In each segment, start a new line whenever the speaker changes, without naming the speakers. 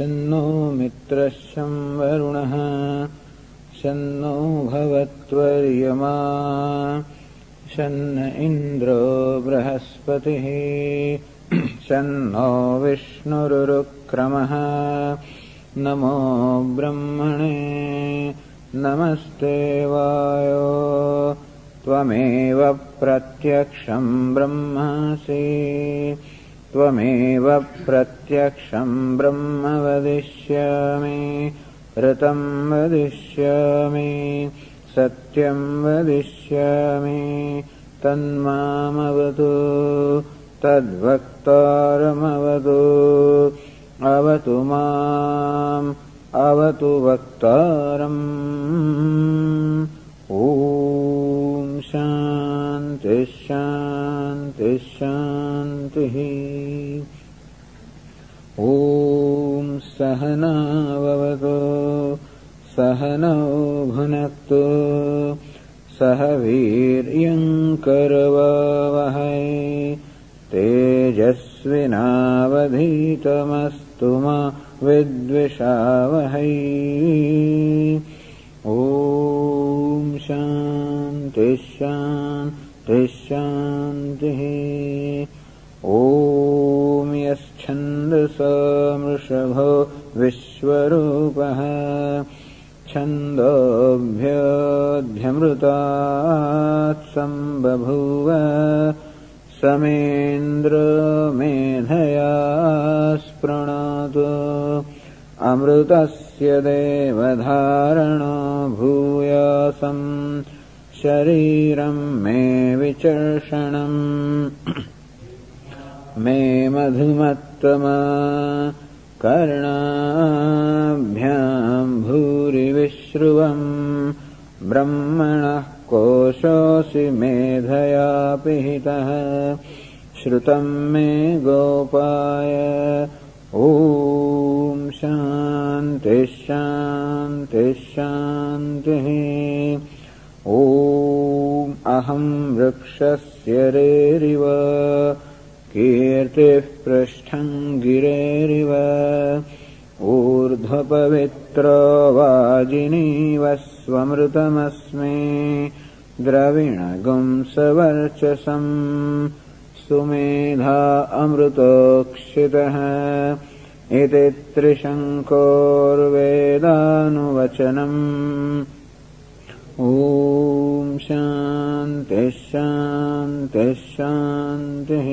शन्नो मित्रशं वरुणः शन्नो भवत्वर्यमा। शन्न इन्द्रो बृहस्पतिः। शन्नो विष्णुरुरुक्रमः। नमो ब्रह्मणे। नमस्ते वायो। त्वमेव प्रत्यक्षं ब्रह्मासि त्वमेव प्रत्यक्षं ब्रह्म वदिष्यामि ऋतं वदिष्यामि सत्यं वदिष्यामि तन्मामवतु तद्वक्तारमवतु अवतु माम् अवतु वक्तारम् ॐ शान्तिः ॐ सहनाववतु सहनौ भुनक्तु सह वीर्यङ्करवावहै तेजस्विनावधीतमस्तु मा विद्विषावहै ॐ शान्ति ॐ यच्छन्द विश्वरूपः। छन्दोऽभ्यभ्यमृतात्सम् बभूव समेन्द्र मेधयास्प्रणातु। अमृत देवधारणो भूयासम् शरीरम् मे विचर्षणम् मे मधुमत्तमा कर्णाभ्याम् भूरिविश्रुवम् ब्रह्मणः कोशोऽसि मेधया पिहितः श्रुतम् मे गोपाय ॐ शान्तिः शान्तिः शान्तिः। ॐ अहं वृक्षस्य रेरिव कीर्तिः पृष्ठम् गिरेरिव ऊर्ध्वपवित्रो वाजिनीव स्वमृतमस्मि द्रविणगुंसवर्चसम् सुमेधा अमृतोक्षितः इति त्रिशङ्कोर्वेदानुवचनम्। ॐ शान्तिः शान्तिः शान्तिः।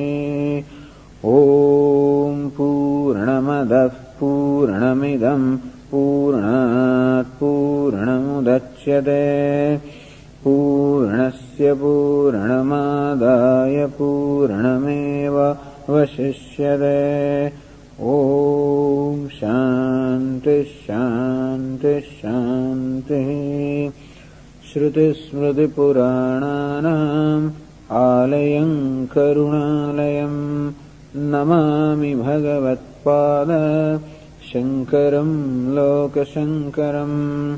ॐ पूर्णमदः पूर्णमिदम् पूर्णात् पूर्णमुदच्यते पूर्णस्य पूर्णमादाय पूर्णमेव वशिष्यते ॐ शान्तिः शान्तिः शान्तिः। श्रुतिस्मृतिपुराणानाम् आलयम् करुणालयम् नमामि भगवत्पाद। शङ्करम् लोकशङ्करम्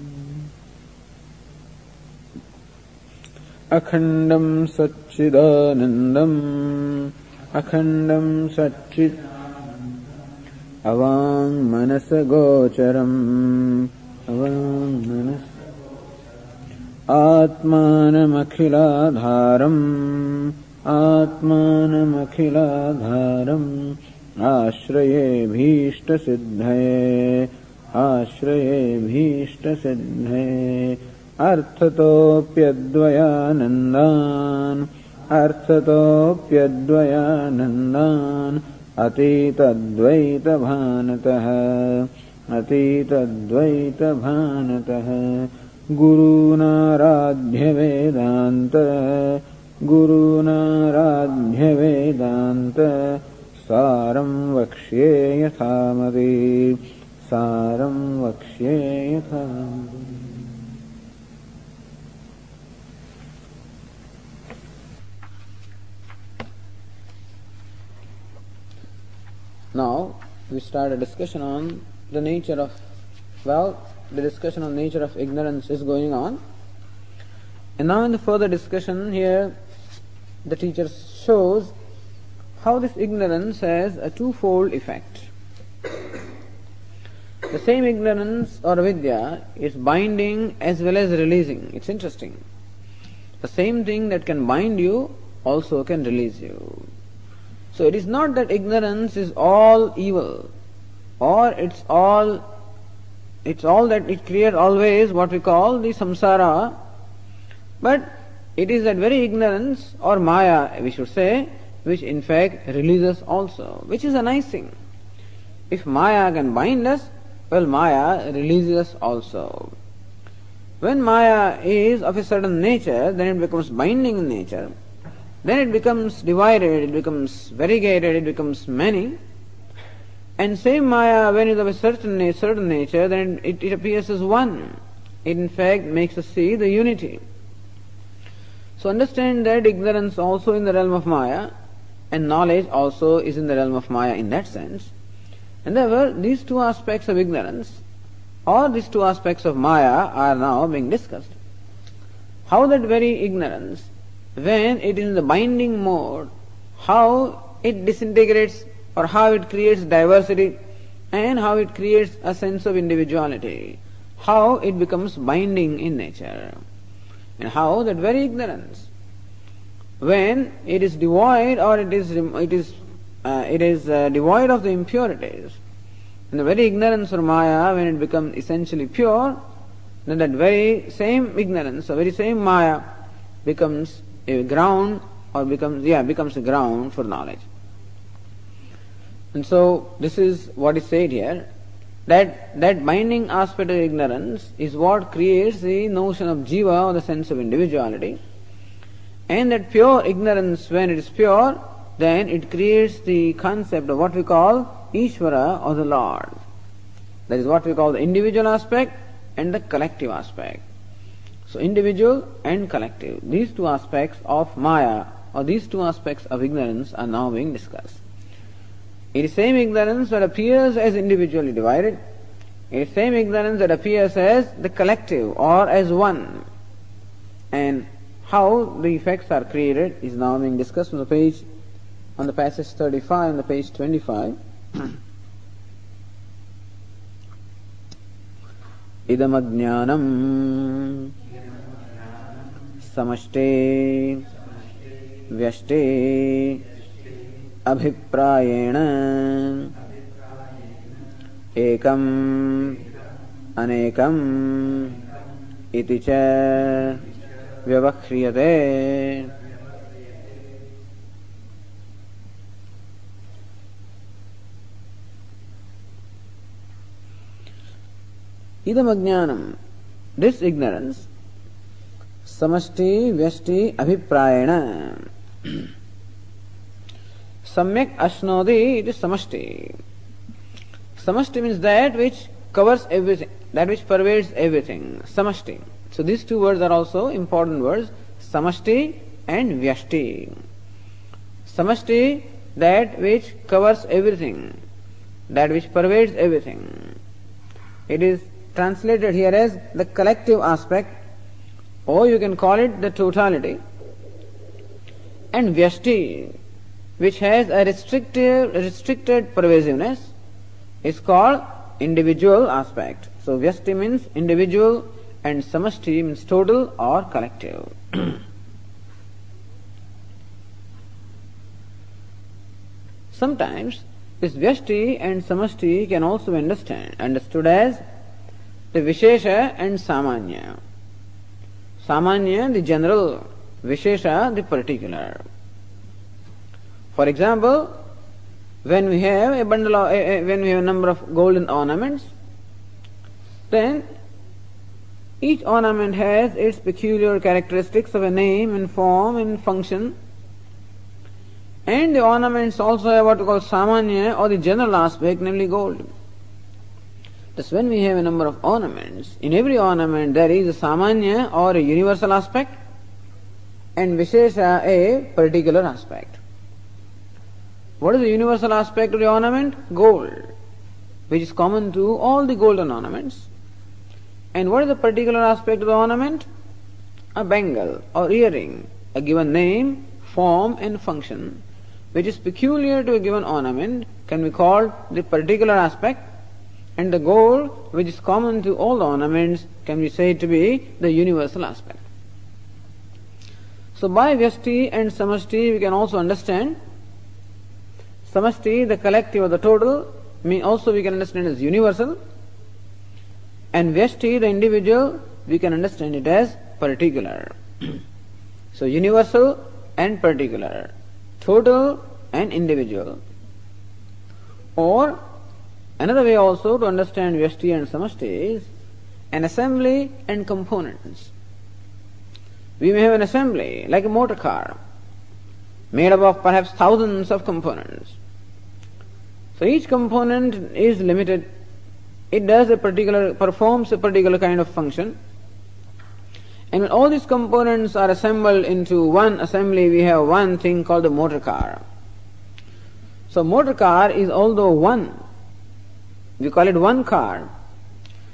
अखण्डम् सच्चिदानन्दम्। अखण्डम् सच्चित् अवाङ्मनसगोचरम् अवाङ्मनस आत्मानमखिलाधारम्। आत्मानमखिलाधारम्। आश्रयेभीष्टसिद्धये अर्थतोऽप्यद्वयानन्दान् अर्थतोऽप्यद्वयानन्दान् अतीतद्वैतभानतः। अतीतद्वैतभानतः। गुरूनाराध्यवेदान्त। गुरूनाराध्यवेदान्त। सारं वक्ष्ये यथामति। सारं वक्ष्ये यथामति Now we start a discussion on the nature of, well, the discussion on nature of ignorance is going on. And now in the further discussion here, the teacher shows how this ignorance has a twofold effect. The same ignorance or vidya is binding as well as releasing. It's interesting. The same thing that can bind you also can release you. So it is not that ignorance is all evil or it's all it's all that it creates always what we call the samsara, but it is that very ignorance or maya, we should say, which in fact releases also, which is a nice thing. If maya can bind us, well, maya releases us also. When maya is of a certain nature, then it becomes binding in nature. Then it becomes divided, it becomes variegated, it becomes many. And same Maya, when it is of a certain, certain nature, then it, it appears as one. It in fact makes us see the unity. So understand that ignorance also in the realm of Maya, and knowledge also is in the realm of Maya in that sense. And therefore, these two aspects of ignorance, or these two aspects of Maya, are now being discussed. How that very ignorance when it is in the binding mode, how it disintegrates or how it creates diversity and how it creates a sense of individuality, how it becomes binding in nature, and how that very ignorance, when it is devoid or it is it is uh, it is uh, devoid of the impurities, and the very ignorance or Maya, when it becomes essentially pure, then that very same ignorance, the very same Maya, becomes a ground or becomes yeah becomes a ground for knowledge. And so this is what is said here that that binding aspect of ignorance is what creates the notion of jiva or the sense of individuality. And that pure ignorance, when it is pure, then it creates the concept of what we call Ishvara or the Lord. That is what we call the individual aspect and the collective aspect. So individual and collective, these two aspects of Maya or these two aspects of ignorance are now being discussed. It is same ignorance that appears as individually divided. It is same ignorance that appears as the collective or as one. And how the effects are created is now being discussed on the page, on the passage 35 and the page 25. इदमज्ञानम् समष्टे। व्यष्टे। अभिप्रायेण। एकम् अनेकम् इति च व्यवह्रियते। idam this ignorance vyasti abhiprayena samyak ashnodi it is samasti samasti means that which covers everything that which pervades everything. samasti so these two words are also important words samasti and vyasti samasti that which covers everything that which pervades everything. It is translated here as the collective aspect, or you can call it the totality. And Vyashti, which has a restricted, restricted pervasiveness, is called individual aspect. So Vyashti means individual and Samashti means total or collective. Sometimes this Vyashti and Samashti can also be understand, understood as the Vishesha and Samanya. Samanya, the general, Vishesha, the particular. For example, when we have a bundle of, when we have a number of golden ornaments, then each ornament has its peculiar characteristics of a name and form and function. And the ornaments also have what we call samanya or the general aspect, namely gold. Thus, when we have a number of ornaments, in every ornament there is a samanya or a universal aspect, and vishesha a particular aspect. What is the universal aspect of the ornament? Gold, which is common to all the golden ornaments. And what is the particular aspect of the ornament? A bangle or earring, a given name, form, and function, which is peculiar to a given ornament, can be called the particular aspect, and the gold, which is common to all the ornaments, can be said to be the universal aspect. So by Vyasti and Samasti we can also understand Samasti, the collective or the total, may also we can understand as universal. And Vyasti, the individual, we can understand it as particular. so universal and particular, total and individual. Or another way also to understand Vyasti and Samasti is an assembly and components. We may have an assembly like a motor car made up of perhaps thousands of components. So each component is limited. It does a particular, performs a particular kind of function. And when all these components are assembled into one assembly, we have one thing called the motor car. So motor car is although one, we call it one car,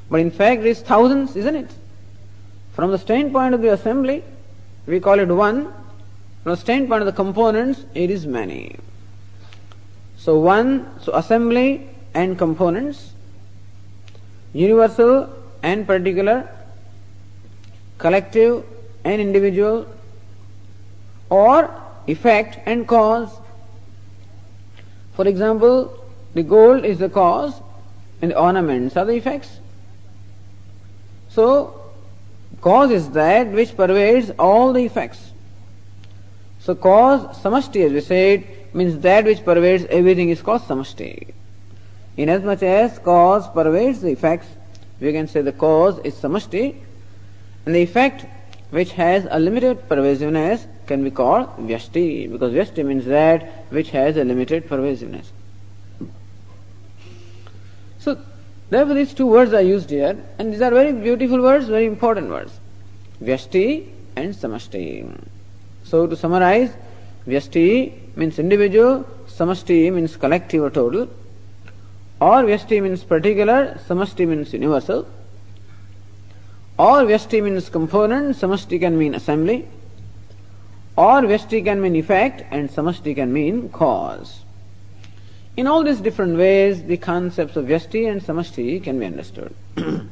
but in fact it is thousands, isn't it? From the standpoint of the assembly, we call it one. From the standpoint of the components, it is many. So one, so assembly and components, universal and particular, collective and individual, or effect and cause. For example, the gold is the cause and the ornaments are the effects. So, cause is that which pervades all the effects. So cause, samashti as we said, means that which pervades everything is called samashti. Inasmuch as cause pervades the effects, we can say the cause is samashti, and the effect which has a limited pervasiveness can be called vyashti, because vyashti means that which has a limited pervasiveness. So, therefore these two words are used here, and these are very beautiful words, very important words. Vyashti and samashti. So to summarize, Vyasti means individual, Samasti means collective or total, or Vyasti means particular, Samasti means universal, or Vyasti means component, Samasti can mean assembly, or Vyasti can mean effect, and Samasti can mean cause. In all these different ways, the concepts of Vyasti and Samasti can be understood. Idam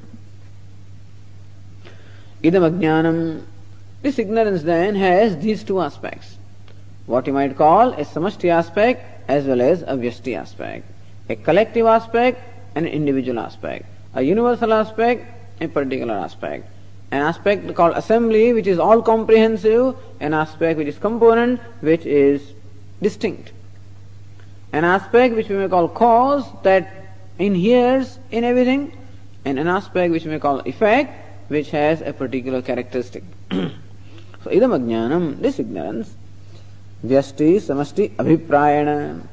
ajnanam this ignorance then has these two aspects. What you might call a samashti aspect as well as a vyasti aspect. A collective aspect and an individual aspect. A universal aspect, a particular aspect. An aspect called assembly which is all comprehensive, an aspect which is component which is distinct. An aspect which we may call cause that inheres in everything, and an aspect which we may call effect which has a particular characteristic. So idam ajnanam, this ignorance, vyasti, samasti, abhiprayana.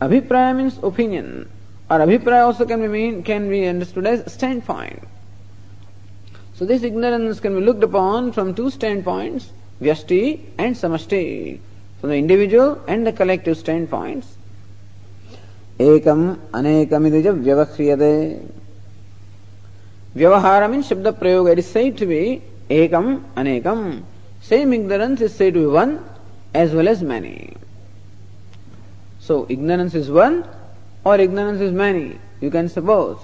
Abhipraya means opinion. Or abhipraya also can be mean can be understood as standpoint. So this ignorance can be looked upon from two standpoints, vyasti and samasti. From the individual and the collective standpoints. एकम अनेकमिदिज व्यवह्रियते व्यवहार mean शब्द प्रयोग it is said to be एकम अनेकम Same ignorance is said to be one as well as many. So ignorance is one or ignorance is many. You can suppose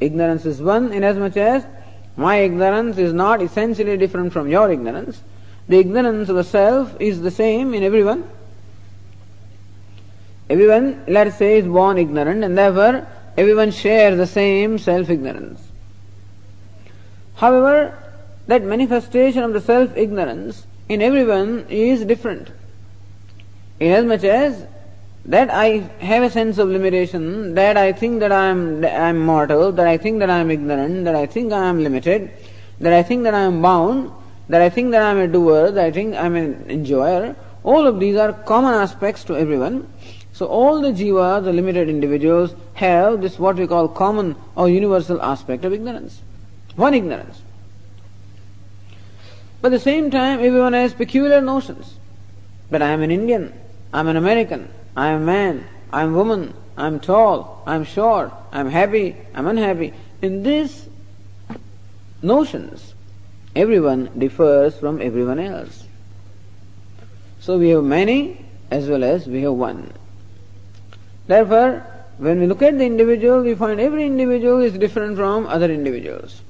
ignorance is one inasmuch as my ignorance is not essentially different from your ignorance. The ignorance of the self is the same in everyone. Everyone, let's say, is born ignorant and therefore everyone shares the same self ignorance. However, that manifestation of the self ignorance in everyone is different. Inasmuch as that I have a sense of limitation, that I think that I am I am mortal, that I think that I am ignorant, that I think I am limited, that I think that I am bound, that I think that I am a doer, that I think I am an enjoyer, All of these are common aspects to everyone. So all the jivas, the limited individuals, have this what we call common or universal aspect of ignorance. One ignorance. But at the same time, everyone has peculiar notions. That I am an Indian, I am an American, I am a man, I am a woman, I am tall, I am short, I am happy, I am unhappy. In these notions, everyone differs from everyone else. So we have many as well as we have one. Therefore, when we look at the individual, we find every individual is different from other individuals.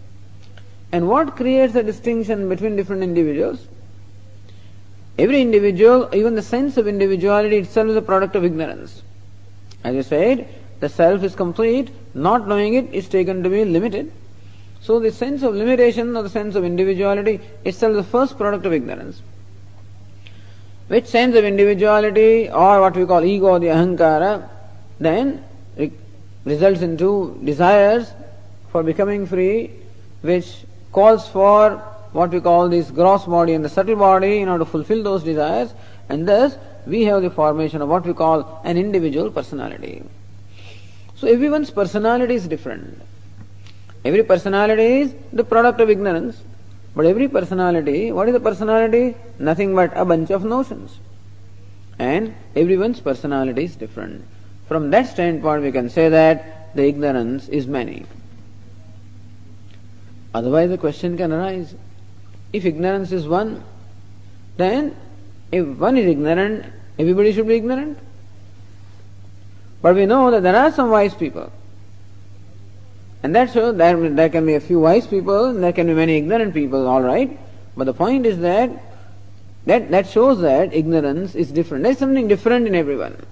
And what creates a distinction between different individuals? Every individual, even the sense of individuality itself is a product of ignorance. As I said, the self is complete, not knowing it is taken to be limited. So the sense of limitation or the sense of individuality itself is the first product of ignorance. Which sense of individuality or what we call ego, the ahankara, then results into desires for becoming free, which calls for what we call this gross body and the subtle body in order to fulfill those desires, and thus we have the formation of what we call an individual personality. So everyone's personality is different. Every personality is the product of ignorance, but every personality, what is a personality? Nothing but a bunch of notions. And everyone's personality is different. From that standpoint, we can say that the ignorance is many. Otherwise, the question can arise if ignorance is one, then if one is ignorant, everybody should be ignorant. But we know that there are some wise people. And that's so there, there can be a few wise people and there can be many ignorant people, alright. But the point is that that, that shows that ignorance is different. There's something different in everyone.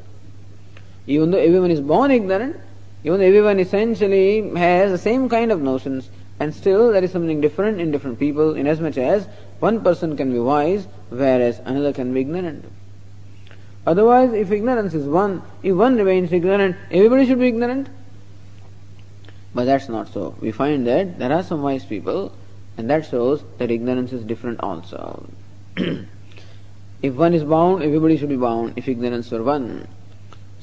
Even though everyone is born ignorant, even though everyone essentially has the same kind of notions, and still there is something different in different people, inasmuch as one person can be wise, whereas another can be ignorant. Otherwise, if ignorance is one, if one remains ignorant, everybody should be ignorant. But that's not so. We find that there are some wise people, and that shows that ignorance is different also. if one is bound, everybody should be bound, if ignorance were one.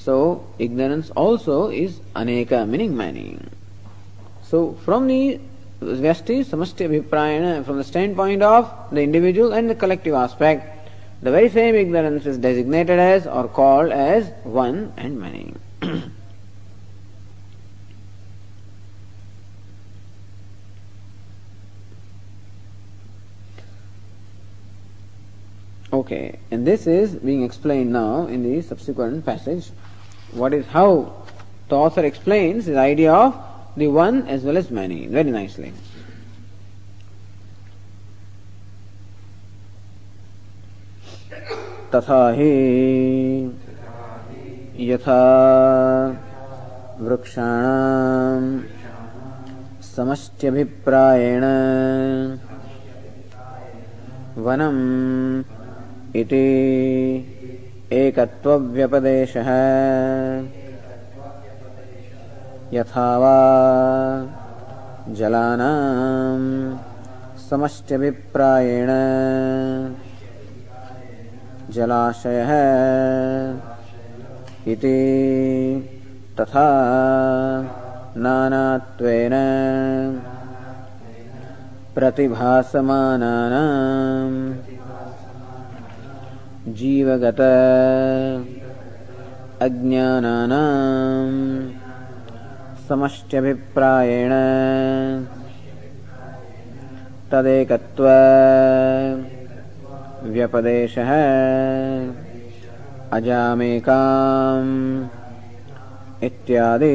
So, ignorance also is aneka, meaning many. So, from the Vyasti, Samasti Abhiprayana, from the standpoint of the individual and the collective aspect, the very same ignorance is designated as or called as one and many. Okay, and this is being explained now in the subsequent passage What is how the author explains the idea of the one as well as many very nicely. तथा हि यथा वृक्षाणाम् समष्ट्यभिप्रायेण वनम् इति एकत्वव्यपदेशः। यथा वा जलानां समष्ट्यभिप्रायेण जलाशयः इति तथा नानात्वेन प्रतिभासमानानाम् जीवगत अज्ञानानाम् समष्ट्यभिप्रायेण तदेकत्व व्यपदेशः अजामेकाम् इत्यादि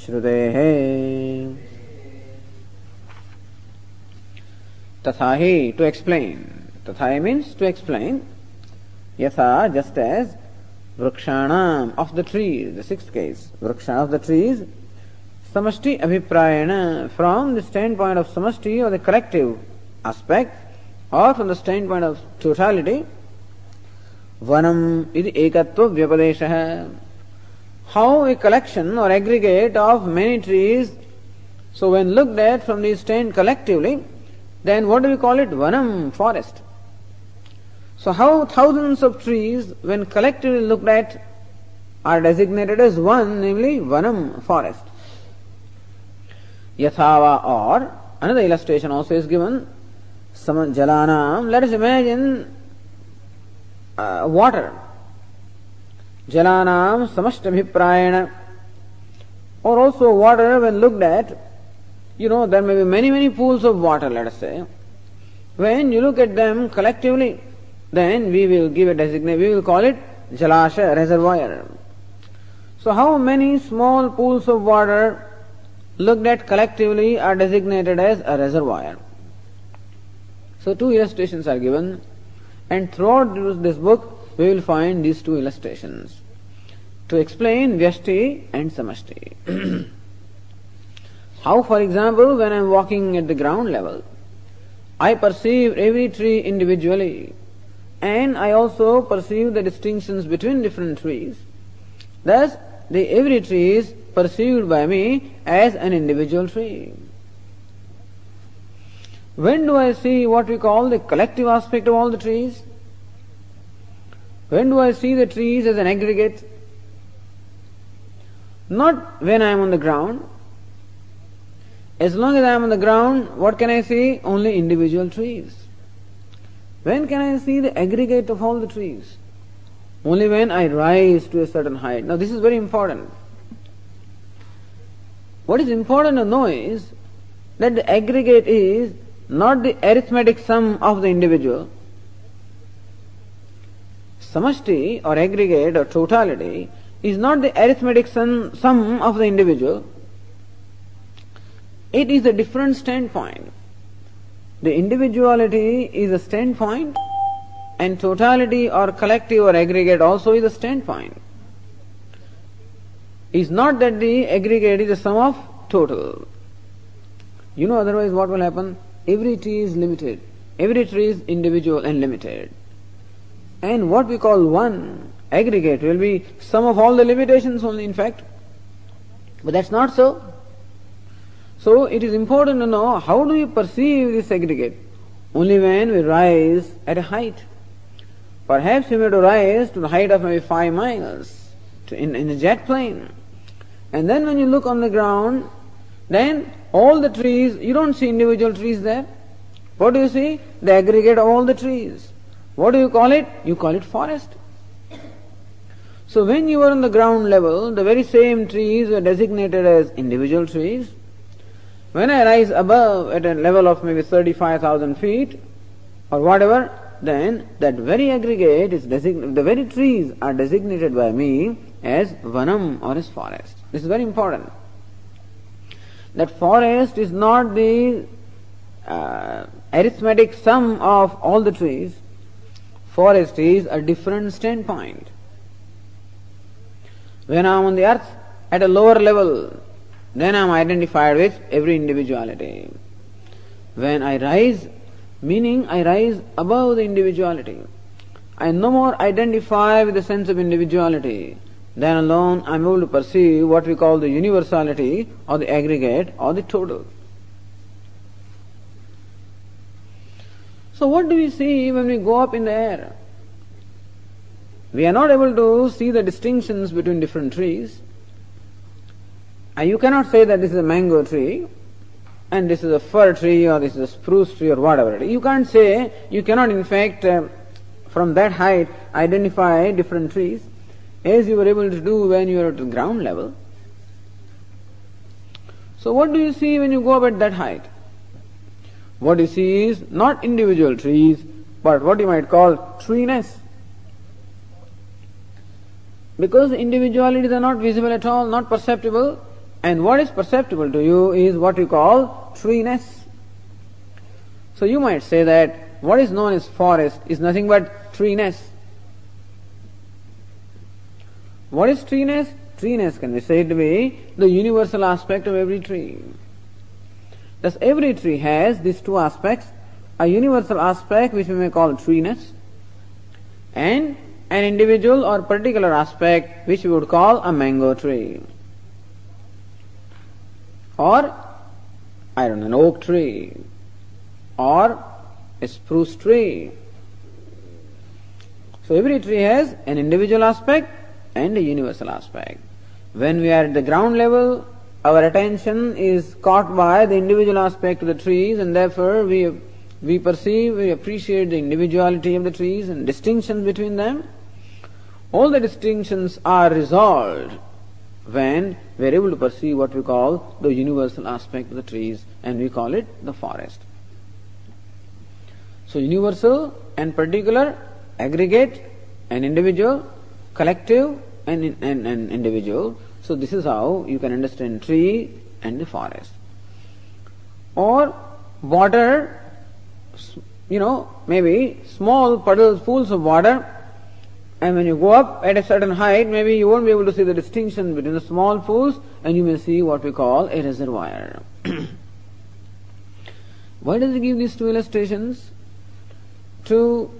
श्रुतेः तथा ही to explain. Tathaya means to explain. Yatha, just as vrikshanam, of the trees, the sixth case. Vriksha of the trees, samasthi abhiprayana, from the standpoint of samasthi or the collective aspect, or from the standpoint of totality, vanam id ekatva vyapadesha. How a collection or aggregate of many trees, so when looked at from the stand collectively, then what do we call it? Vanam, forest. So how thousands of trees, when collectively looked at, are designated as one, namely Vanam, forest. Yathava or, another illustration also is given, jalanam, let us imagine uh, water. Jalanam samastabhiprayana. Or also water when looked at, you know, there may be many, many pools of water, let us say. When you look at them collectively, then we will give a designation, we will call it Jalasha reservoir. So how many small pools of water looked at collectively are designated as a reservoir? So two illustrations are given and throughout this book we will find these two illustrations to explain Vyashti and Samashti. how for example when I am walking at the ground level I perceive every tree individually and I also perceive the distinctions between different trees. Thus, the every tree is perceived by me as an individual tree. When do I see what we call the collective aspect of all the trees? When do I see the trees as an aggregate? Not when I am on the ground. As long as I am on the ground, what can I see? Only individual trees. When can I see the aggregate of all the trees? Only when I rise to a certain height. Now, this is very important. What is important to know is that the aggregate is not the arithmetic sum of the individual. Samashti or aggregate or totality is not the arithmetic sum, sum of the individual. It is a different standpoint. The individuality is a standpoint and totality or collective or aggregate also is a standpoint. It's not that the aggregate is the sum of total. You know otherwise what will happen? Every tree is limited. Every tree is individual and limited. And what we call one aggregate will be sum of all the limitations only in fact. But that's not so. So it is important to know how do we perceive this aggregate? Only when we rise at a height. Perhaps we may to rise to the height of maybe five miles to, in, in a jet plane. And then when you look on the ground, then all the trees, you don't see individual trees there. What do you see? The aggregate of all the trees. What do you call it? You call it forest. So when you are on the ground level, the very same trees are designated as individual trees. When I rise above at a level of maybe 35,000 feet or whatever, then that very aggregate is designated, the very trees are designated by me as vanam or as forest. This is very important. That forest is not the uh, arithmetic sum of all the trees. Forest is a different standpoint. When I am on the earth at a lower level, then I am identified with every individuality. When I rise, meaning I rise above the individuality, I no more identify with the sense of individuality. Then alone I am able to perceive what we call the universality or the aggregate or the total. So what do we see when we go up in the air? We are not able to see the distinctions between different trees. And you cannot say that this is a mango tree and this is a fir tree or this is a spruce tree or whatever. You can't say, you cannot in fact uh, from that height identify different trees as you were able to do when you were at the ground level. So what do you see when you go up at that height? What you see is not individual trees, but what you might call treeness. Because individualities are not visible at all, not perceptible, and what is perceptible to you is what we call treeness. So you might say that what is known as forest is nothing but treeness. What is treeness? Treeness can be said to be the universal aspect of every tree. Thus every tree has these two aspects, a universal aspect which we may call treeness, and an individual or particular aspect which we would call a mango tree or I don't know, an oak tree or a spruce tree. So every tree has an individual aspect and a universal aspect. When we are at the ground level, our attention is caught by the individual aspect of the trees and therefore we, we perceive, we appreciate the individuality of the trees and distinctions between them. All the distinctions are resolved when we are able to perceive what we call the universal aspect of the trees and we call it the forest. So universal and particular, aggregate and individual, collective and, and, and individual. So this is how you can understand tree and the forest. Or water, you know, maybe small puddles, pools of water, and when you go up at a certain height, maybe you won't be able to see the distinction between the small pools, and you may see what we call a reservoir. Why does he give these two illustrations? To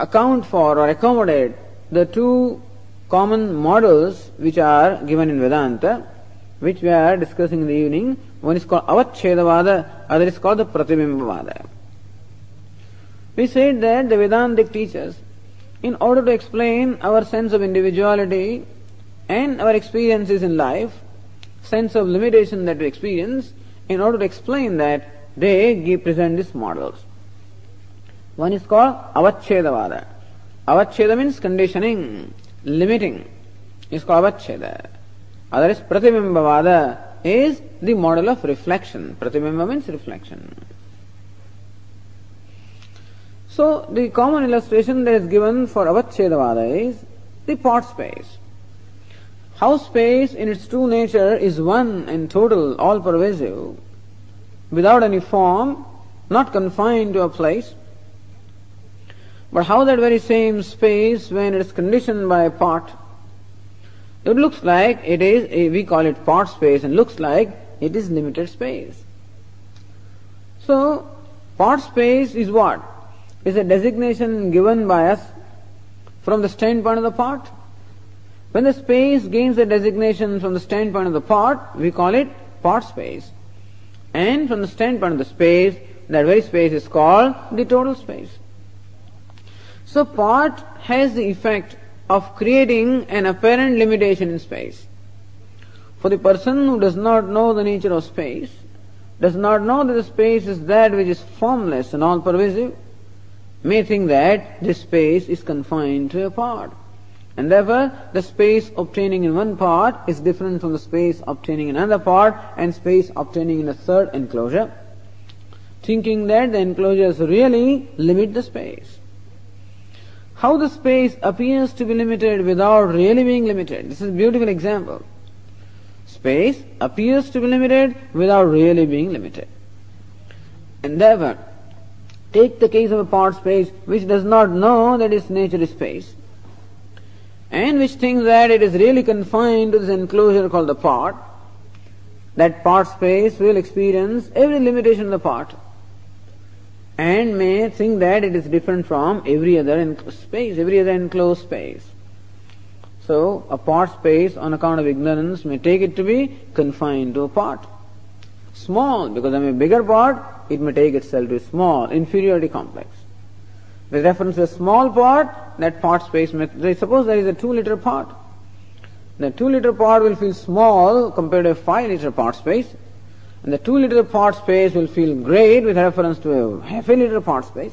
account for or accommodate the two common models which are given in Vedanta, which we are discussing in the evening. One is called Avachedavada, other is called the Pratibimbavada. We said that the Vedantic teachers, in order to explain our sense of individuality and our experiences in life, sense of limitation that we experience, in order to explain that, they give, present these models. One is called Avachedavada. Avacheda means conditioning limiting is called avacheda. Other is pratibimbavada is the model of reflection. Pratibimba means reflection. So the common illustration that is given for avachedavada is the pot space. How space in its true nature is one and total, all pervasive, without any form, not confined to a place, but how that very same space, when it is conditioned by a pot, it looks like it is, a, we call it pot space, and looks like it is limited space. So, pot space is what? Is a designation given by us from the standpoint of the pot. When the space gains the designation from the standpoint of the pot, we call it pot space. And from the standpoint of the space, that very space is called the total space. So pot has the effect of creating an apparent limitation in space. For the person who does not know the nature of space, does not know that the space is that which is formless and all pervasive, may think that this space is confined to a part. And therefore, the space obtaining in one part is different from the space obtaining in another part and space obtaining in a third enclosure, thinking that the enclosures really limit the space how the space appears to be limited without really being limited. This is a beautiful example. Space appears to be limited without really being limited. And therefore, take the case of a pot space which does not know that its nature is space and which thinks that it is really confined to this enclosure called the part, that pot space will experience every limitation of the part and may think that it is different from every other space, every other enclosed space. So, a pot space on account of ignorance may take it to be confined to a part. Small, because of a bigger part, it may take itself to small, inferiority complex. With reference to a small part, that pot space may, suppose there is a 2 liter pot. The 2 liter pot will feel small compared to a 5 liter pot space, and the two liter pot space will feel great with reference to a half a liter pot space.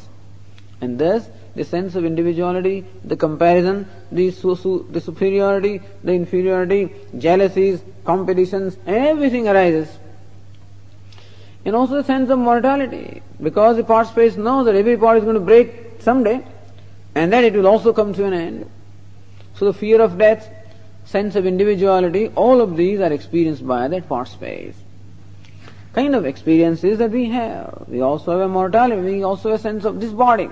And thus, the sense of individuality, the comparison, the, su- su- the superiority, the inferiority, jealousies, competitions, everything arises. And also the sense of mortality, because the pot space knows that every part is going to break someday, and that it will also come to an end. So the fear of death, sense of individuality, all of these are experienced by that pot space kind of experiences that we have. We also have a mortality, we also have a sense of this body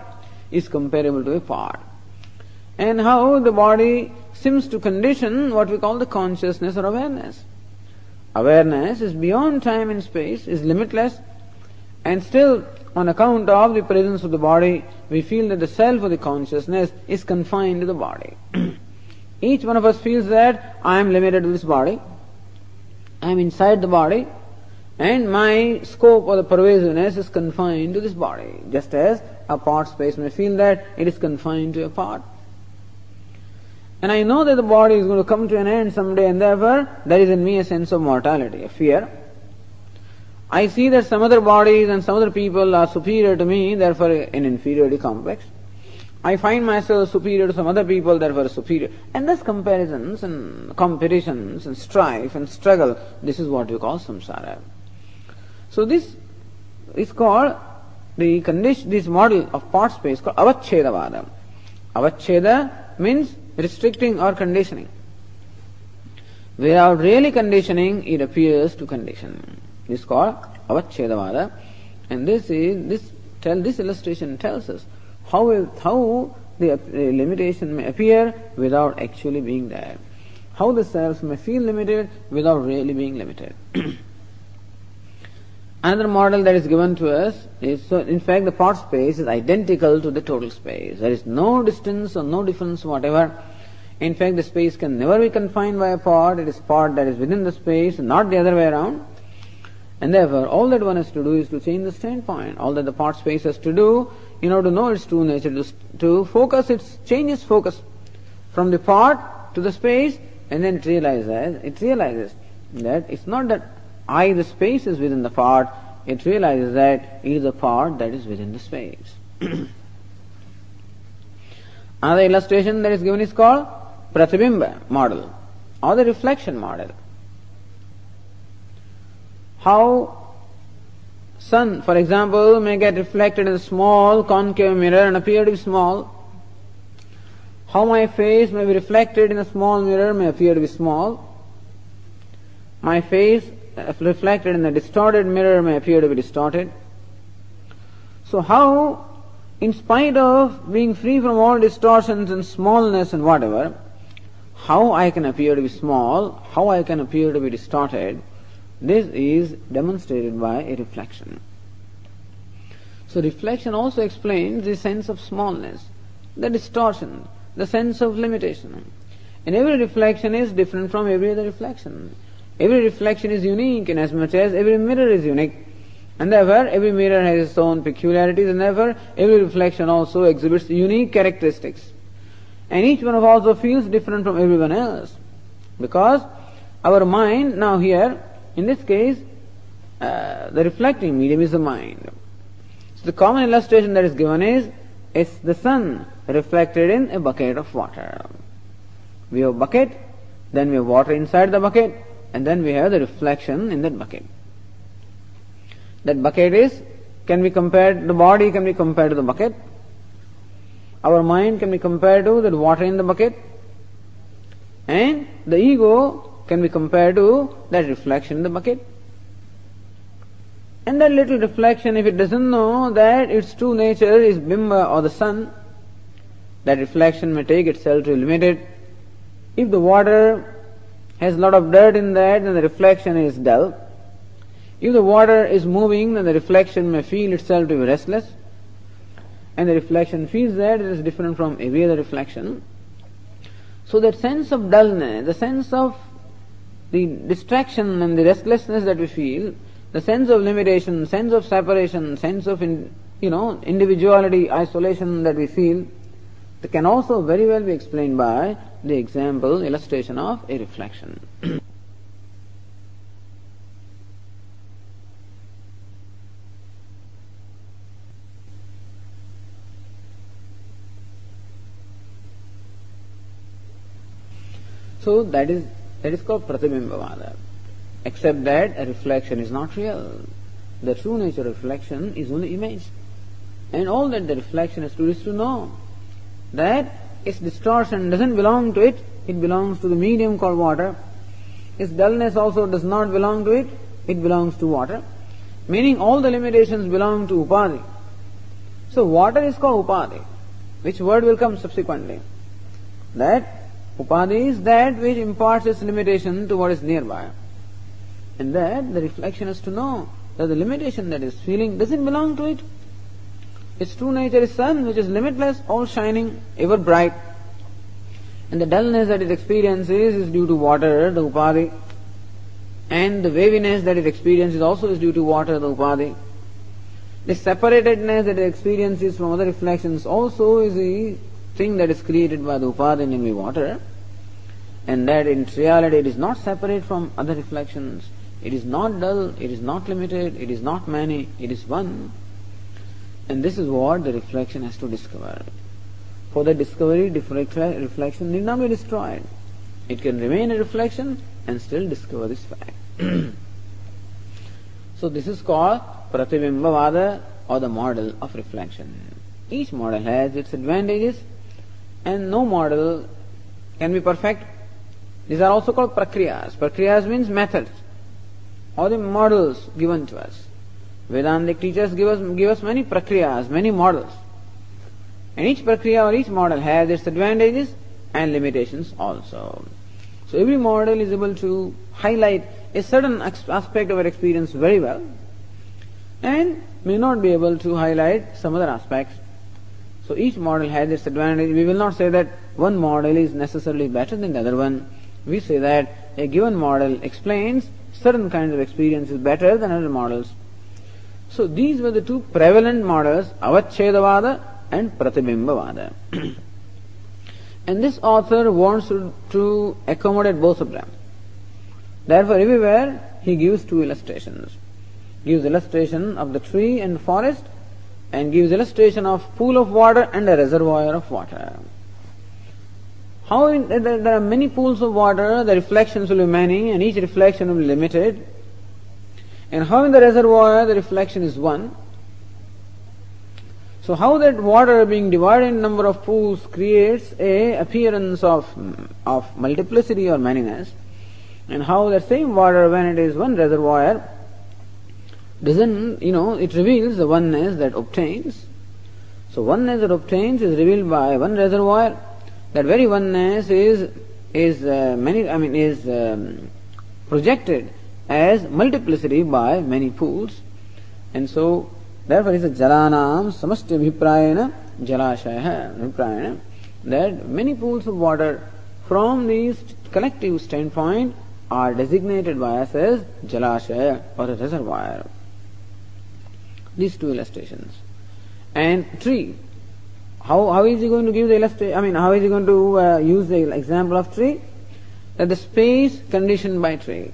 is comparable to a part. And how the body seems to condition what we call the consciousness or awareness. Awareness is beyond time and space, is limitless, and still, on account of the presence of the body, we feel that the self of the consciousness is confined to the body. Each one of us feels that I am limited to this body, I am inside the body, and my scope or the pervasiveness is confined to this body, just as a pot space may feel that it is confined to a part. And I know that the body is going to come to an end someday and therefore there is in me a sense of mortality, a fear. I see that some other bodies and some other people are superior to me, therefore an inferiority complex. I find myself superior to some other people, therefore superior. And thus comparisons and competitions and strife and struggle, this is what we call samsara. So this is called the condition, this model of pot space called avachedavada. Avacheda means restricting or conditioning. Without really conditioning, it appears to condition. This is called avachedavada. And this is this tell this illustration tells us how how the limitation may appear without actually being there. How the self may feel limited without really being limited. Another model that is given to us is so in fact the pot space is identical to the total space. There is no distance or no difference whatever. In fact the space can never be confined by a part, it is part that is within the space, not the other way around. And therefore all that one has to do is to change the standpoint. All that the pot space has to do in order to know its true nature, to, to focus its change its focus from the part to the space and then it realizes it realizes that it's not that I, the space, is within the part, it realizes that it is a part that is within the space. Another illustration that is given is called Pratibimba model or the reflection model. How sun, for example, may get reflected in a small concave mirror and appear to be small. How my face may be reflected in a small mirror may appear to be small. My face reflected in a distorted mirror may appear to be distorted. So how, in spite of being free from all distortions and smallness and whatever, how I can appear to be small, how I can appear to be distorted, this is demonstrated by a reflection. So reflection also explains the sense of smallness, the distortion, the sense of limitation. And every reflection is different from every other reflection. Every reflection is unique in as much as every mirror is unique. And therefore, every mirror has its own peculiarities, and therefore, every reflection also exhibits unique characteristics. And each one of us also feels different from everyone else. Because our mind, now here, in this case, uh, the reflecting medium is the mind. So the common illustration that is given is, it's the sun reflected in a bucket of water. We have a bucket, then we have water inside the bucket, and then we have the reflection in that bucket. That bucket is, can be compared, the body can be compared to the bucket. Our mind can be compared to the water in the bucket. And the ego can be compared to that reflection in the bucket. And that little reflection, if it doesn't know that its true nature is Bimba or the sun, that reflection may take itself to limited. If the water has a lot of dirt in that, then the reflection is dull. If the water is moving, then the reflection may feel itself to be restless. And the reflection feels that it is different from every other reflection. So that sense of dullness, the sense of the distraction and the restlessness that we feel, the sense of limitation, sense of separation, sense of in, you know individuality, isolation that we feel, can also very well be explained by the example, illustration of a reflection. so that is that is called Pratibimbavada. Except that a reflection is not real. The true nature of reflection is only image. And all that the reflection has to do is to know that its distortion doesn't belong to it, it belongs to the medium called water. Its dullness also does not belong to it, it belongs to water. Meaning all the limitations belong to upadhi. So water is called upadhi, which word will come subsequently. That upadhi is that which imparts its limitation to what is nearby. And that the reflection is to know that the limitation that is feeling doesn't belong to it. Its true nature is sun, which is limitless, all shining, ever bright. And the dullness that it experiences is due to water, the upadhi. And the waviness that it experiences also is due to water, the upadhi. The separatedness that it experiences from other reflections also is the thing that is created by the upadhi, namely water. and that in reality it is not separate from other reflections. It is not dull, it is not limited, it is not many, it is one. And this is what the reflection has to discover. For the discovery, reflection need not be destroyed. It can remain a reflection and still discover this fact. so this is called Pratibimbavada or the model of reflection. Each model has its advantages and no model can be perfect. These are also called prakriyas. Prakriyas means methods or the models given to us. Vedantic teachers give us, give us many prakriyas, many models. And each prakriya or each model has its advantages and limitations also. So every model is able to highlight a certain aspect of our experience very well and may not be able to highlight some other aspects. So each model has its advantage. We will not say that one model is necessarily better than the other one. We say that a given model explains certain kinds of experiences better than other models. So these were the two prevalent models, Avachedavada and Pratibimbavada. and this author wants to, accommodate both of them. Therefore, everywhere he gives two illustrations. Gives illustration of the tree and forest, and gives illustration of pool of water and a reservoir of water. How in, there are many pools of water, the reflections will be many, and each reflection will be limited. And how in the reservoir the reflection is one. So how that water being divided in number of pools creates a appearance of of multiplicity or manyness and how that same water, when it is one reservoir, doesn't, you know, it reveals the oneness that obtains. So oneness that obtains is revealed by one reservoir. That very oneness is is uh, many, I mean, is um, projected as multiplicity by many pools, and so therefore is a jalanam samasti abhiprayana jalashaya abhiprayana that many pools of water from these collective standpoint are designated by us as Jalashaya or a reservoir. These two illustrations. And tree. How, how is he going to give the illustration? I mean, how is he going to uh, use the example of tree? That the space conditioned by tree.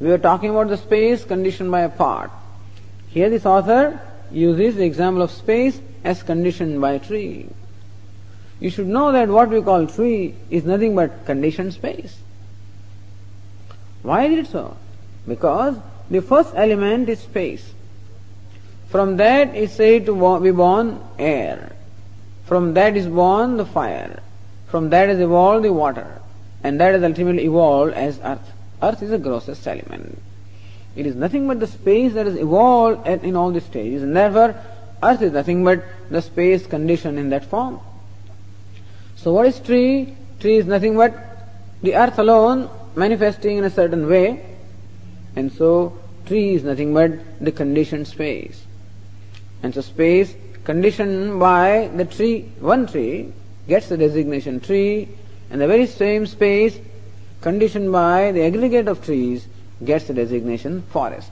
We were talking about the space conditioned by a part. Here this author uses the example of space as conditioned by a tree. You should know that what we call tree is nothing but conditioned space. Why is it so? Because the first element is space. From that is said to be born air. From that is born the fire. From that is evolved the water. And that is ultimately evolved as earth. Earth is the grossest element. It is nothing but the space that is evolved at, in all these stages. And therefore, earth is nothing but the space condition in that form. So what is tree? Tree is nothing but the earth alone manifesting in a certain way, and so tree is nothing but the conditioned space. And so space conditioned by the tree, one tree, gets the designation tree, and the very same space conditioned by the aggregate of trees gets the designation forest.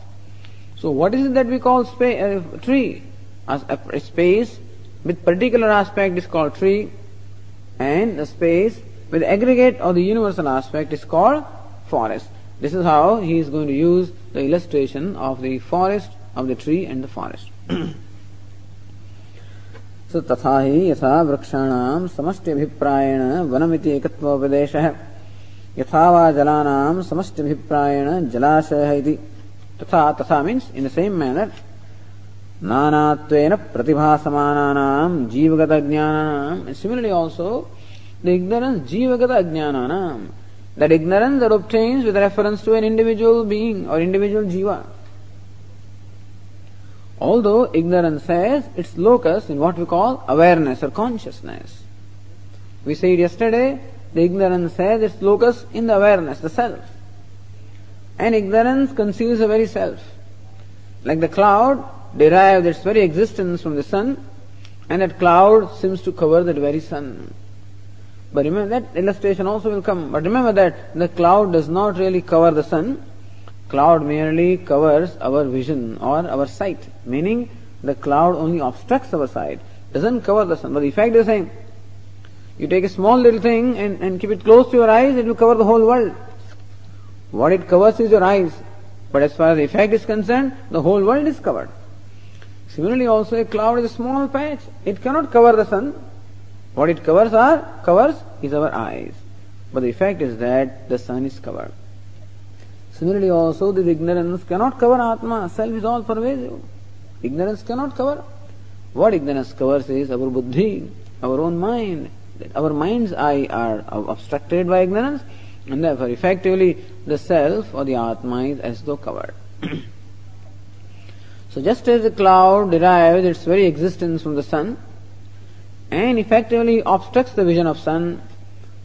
So what is it that we call spa- uh, tree? As a, a space with particular aspect is called tree, and the space with aggregate or the universal aspect is called forest. This is how he is going to use the illustration of the forest, of the tree and the forest. so तथा ही यथा वृक्षाणां समष्ट्यभिप्रायेण वनमिति एकत्वोपदेशः यथा वा जलानाम समस्त अभिप्रायण जलाशय तथा तथा means in the same manner नानात्वेन प्रतिभासमानानाम जीवगत अज्ञानानाम सिमिलरली आल्सो द इग्नोरेंस जीवगत अज्ञानानाम that ignorance that obtains with reference to an individual being or individual जीवा although ignorance has its locus in what we call awareness or consciousness. We said yesterday the ignorance has its locus in the awareness, the self. And ignorance conceals the very self. Like the cloud derives its very existence from the sun, and that cloud seems to cover that very sun. But remember that illustration also will come. But remember that the cloud does not really cover the sun. Cloud merely covers our vision or our sight. Meaning the cloud only obstructs our sight, doesn't cover the sun. But the effect is the same. You take a small little thing and, and keep it close to your eyes, it will cover the whole world. What it covers is your eyes. But as far as the effect is concerned, the whole world is covered. Similarly also a cloud is a small patch. It cannot cover the sun. What it covers are covers is our eyes. But the effect is that the sun is covered. Similarly also this ignorance cannot cover Atma. Self is all pervasive. Ignorance cannot cover. What ignorance covers is our buddhi, our own mind. Our mind's eye are obstructed by ignorance and therefore effectively the self or the Atma is as though covered. so just as the cloud derives its very existence from the sun and effectively obstructs the vision of sun,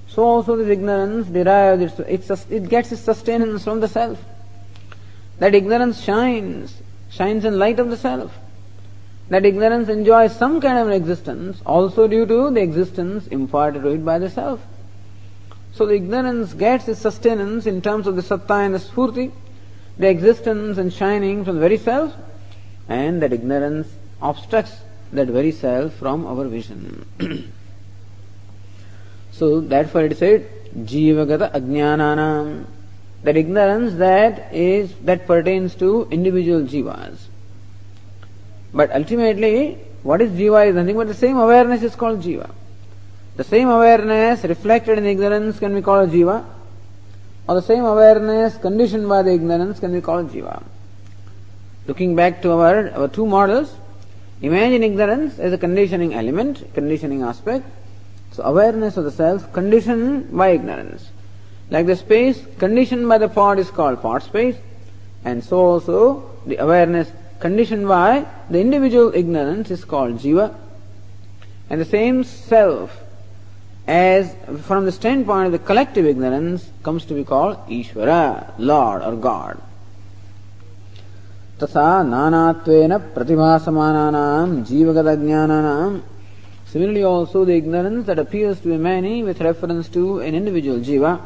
so also this ignorance derives its, its, it gets its sustenance from the self. That ignorance shines, shines in light of the self. That ignorance enjoys some kind of an existence also due to the existence imparted to it by the self. So the ignorance gets its sustenance in terms of the satta and the spurti, the existence and shining from the very self, and that ignorance obstructs that very self from our vision. so therefore it said, jivagata ajnananam, that ignorance that is that pertains to individual jivas. But ultimately, what is jiva is nothing but the same awareness is called jiva. The same awareness reflected in ignorance can be called jiva, or the same awareness conditioned by the ignorance can be called jiva. Looking back to our, our two models, imagine ignorance as a conditioning element, conditioning aspect. So awareness of the self conditioned by ignorance. Like the space conditioned by the pot is called pot space, and so also the awareness conditioned by the individual ignorance is called jiva. And the same self as from the standpoint of the collective ignorance comes to be called Ishvara, Lord or God. तथा नानात्वेन प्रतिभासमानानां जीवगतज्ञानानां Similarly also the ignorance that appears to be many with reference to an individual jiva.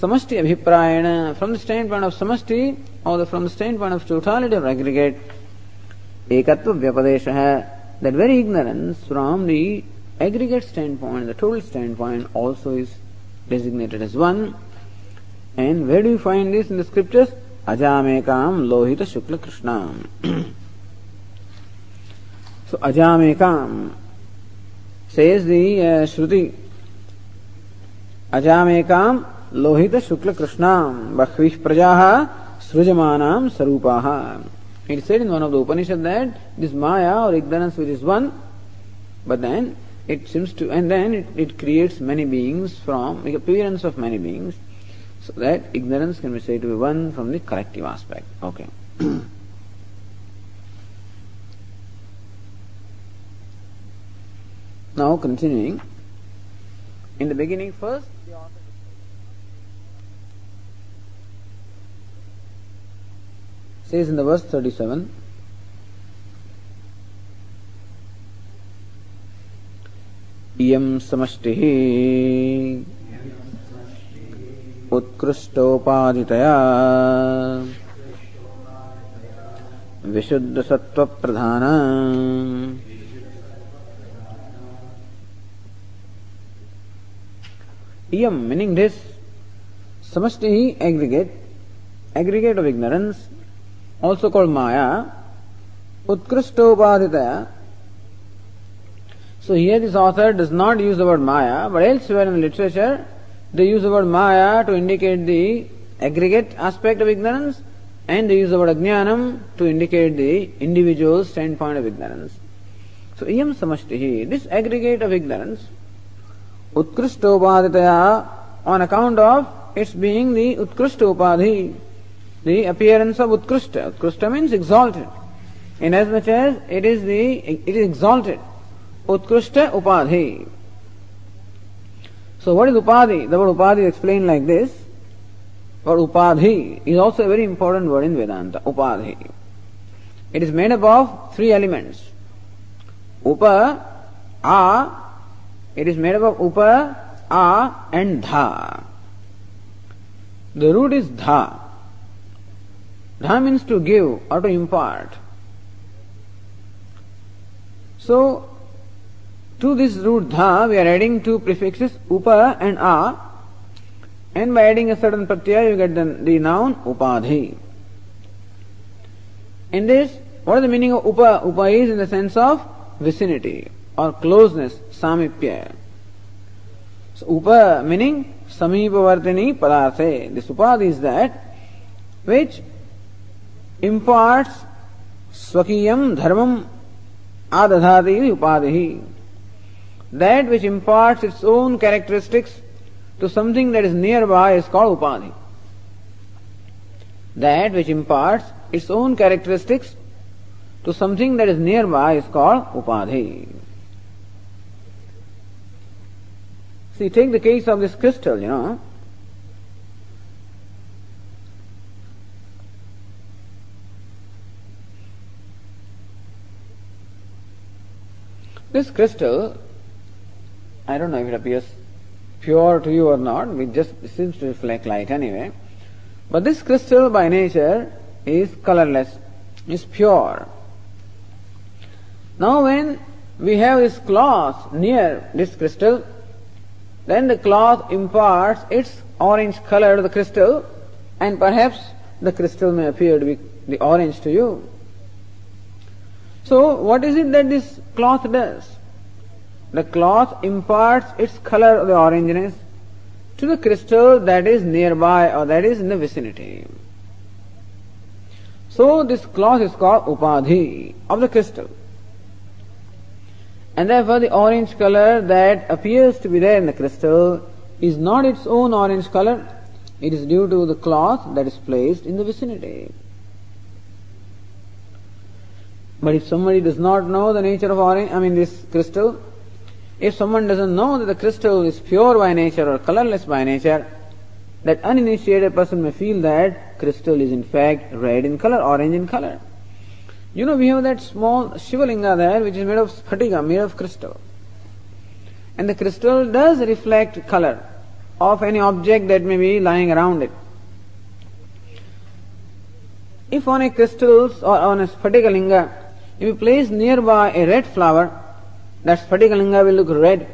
Samasti abhiprayana from the standpoint of samasti or from the standpoint of totality or aggregate ekatva vyapadesha that very ignorance from the aggregate standpoint, the total standpoint also is designated as one. And where do you find this in the scriptures? Ajamekam Lohita Shukla Krishnam. so Ajamekam says the uh, Shruti Ajamekam Lohita Shukla Krishnam Bahvih Prajaha Srujamanam Sarupaha. It said in one of the Upanishads that this Maya or ignorance which is one, but then it seems to, and then it, it creates many beings from the appearance of many beings, so that ignorance can be said to be one from the corrective aspect. Okay. now continuing, in the beginning first, the author says in the verse 37 इयं समष्टिः उत्कृष्टोपाधितया विशुद्धसत्त्वप्रधान इयम meaning this समष्टि ही aggregate aggregate of ignorance also called Maya, Utkrishtopadhita. So here this author does not use the word Maya, but elsewhere in the literature they use the word Maya to indicate the aggregate aspect of ignorance and they use the word Ajnanam to indicate the individual standpoint of ignorance. So Iyam Samashtihi, this aggregate of ignorance, Utkrishtopadhitaya on account of its being the Utkrishtopadhi. The appearance of utkrishta. Utkrishta means exalted. Inasmuch as it is the it is exalted. Utkrishta Upadhi. So what is Upadhi? The word Upadhi is explained like this. Word Upadhi is also a very important word in Vedanta. Upadhi. It is made up of three elements. Upa, A, it is made up of Upa, A and Dha. The root is Dha. Dha means to give or to impart. So To this root dha, we are adding two prefixes upa and a, and by adding a certain pratyaya, you get the, the noun upadhi. In this, what is the meaning of upa? Upa is in the sense of vicinity or closeness, samipya. So upa meaning samipavartini padarthe. This upadhi is that which imparts swakiyam dharmam adadhati upadhi. That which imparts its own characteristics to something that is nearby is called upadhi. That which imparts its own characteristics to something that is nearby is called upadhi. See, take the case of this crystal, you know. This crystal, I don't know if it appears pure to you or not, it just seems to reflect light anyway. But this crystal by nature is colorless, is pure. Now when we have this cloth near this crystal, then the cloth imparts its orange color to the crystal, and perhaps the crystal may appear to be the orange to you. So, what is it that this cloth does? The cloth imparts its color the orangeness to the crystal that is nearby or that is in the vicinity. So, this cloth is called upadhi of the crystal. And therefore the orange color that appears to be there in the crystal is not its own orange color, it is due to the cloth that is placed in the vicinity. But if somebody does not know the nature of orange, I mean this crystal, if someone doesn't know that the crystal is pure by nature or colorless by nature, that uninitiated person may feel that crystal is in fact red in color, orange in color. You know, we have that small Shivalinga there which is made of sphatika, made of crystal. And the crystal does reflect color of any object that may be lying around it. If on a crystal or on a sphatika linga, if you place nearby a red flower, that sphatika linga will look red.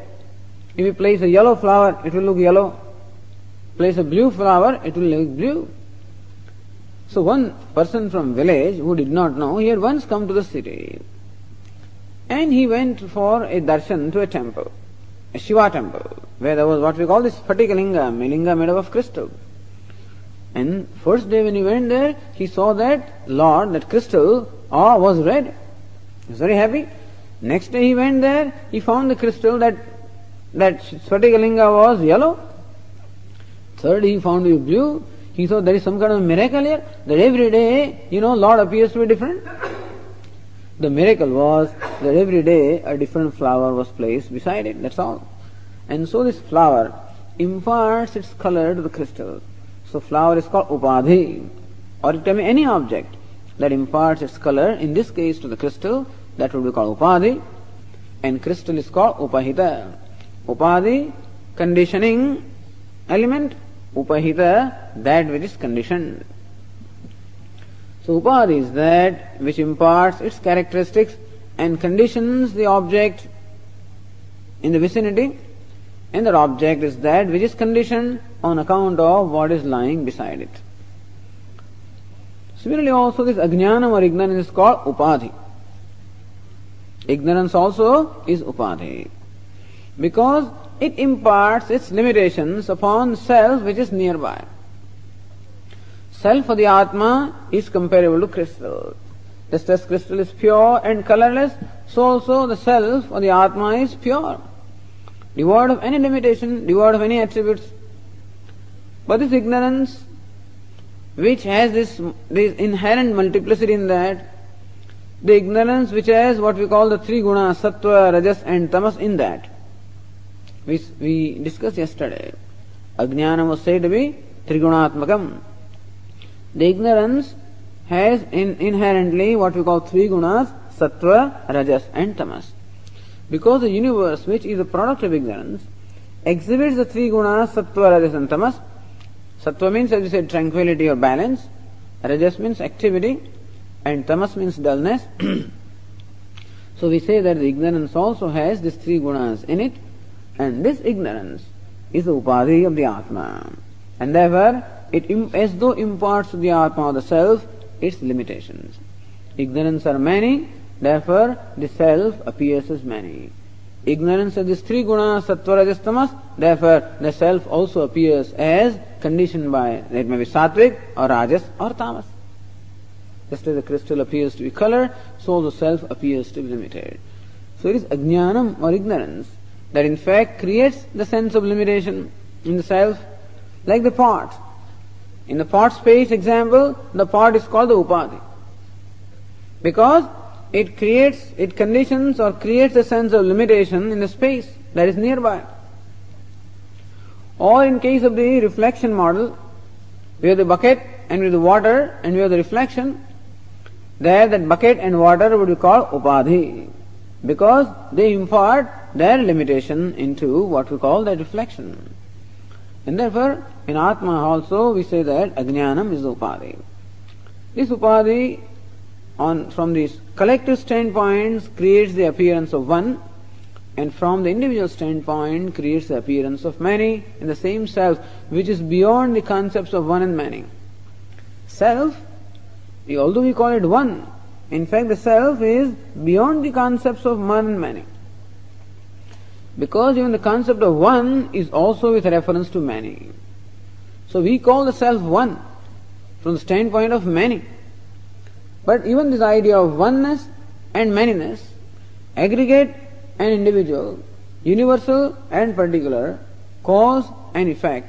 If you place a yellow flower, it will look yellow. Place a blue flower, it will look blue. So one person from village who did not know, he had once come to the city. And he went for a darshan to a temple, a Shiva temple, where there was what we call this Sphatikalinga, a linga made up of crystal. And first day when he went there, he saw that Lord, that crystal, ah, was red. He was very happy. Next day he went there, he found the crystal that that Sphatikalinga was yellow. Third he found it blue. He thought there is some kind of miracle here, that every day, you know, Lord appears to be different. The miracle was that every day a different flower was placed beside it, that's all. And so this flower imparts its color to the crystal. So flower is called upadhi, or it can be any object that imparts its color, in this case to the crystal, that would be called upadhi, and crystal is called upahita. Upadhi, conditioning element, upahita, that which is conditioned. So upadhi is that which imparts its characteristics and conditions the object in the vicinity, and that object is that which is conditioned on account of what is lying beside it. Similarly also this ajnanam or ignorance is called upadhi. Ignorance also is upadhi. Because it imparts its limitations upon self which is nearby. Self for the Atma is comparable to crystal. Just as crystal is pure and colorless, so also the self or the Atma is pure, devoid of any limitation, devoid of any attributes. But this ignorance, which has this, this inherent multiplicity in that, the ignorance which has what we call the three gunas, sattva, rajas and tamas in that, which we discussed yesterday. Ajnana was said to be trigunatmakam. The ignorance has in, inherently what we call three gunas, sattva, rajas and tamas. Because the universe, which is a product of ignorance, exhibits the three gunas, sattva, rajas and tamas. Sattva means, as we said, tranquility or balance. Rajas means activity and tamas means dullness. So we say that the ignorance also has these three gunas in it, and this ignorance is the upadhi of the Atma. And therefore, it as though imparts to the Atma or the self its limitations. Ignorance are many, therefore the self appears as many. Ignorance of these three gunas, sattva, rajas, tamas, therefore the self also appears as conditioned by, it may be sattvic or rajas or tamas. Just as the crystal appears to be color, so the self appears to be limited. So it is ajnanam or ignorance that in fact creates the sense of limitation in the self, like the pot. In the pot space example, the pot is called the upadhi. Because it creates, it conditions or creates a sense of limitation in the space that is nearby. Or in case of the reflection model, we have the bucket and we have the water and we have the reflection, there that bucket and water would be called upadhi because they impart their limitation into what we call the reflection. And therefore, in Atma also we say that Ajnanam is the Upadhi. This Upadhi, on, from these collective standpoints, creates the appearance of one, and from the individual standpoint, creates the appearance of many in the same self, which is beyond the concepts of one and many. Self although we call it one, in fact the self is beyond the concepts of one and many. Because even the concept of one is also with reference to many. So we call the self one from the standpoint of many. But even this idea of oneness and manyness, aggregate and individual, universal and particular, cause and effect,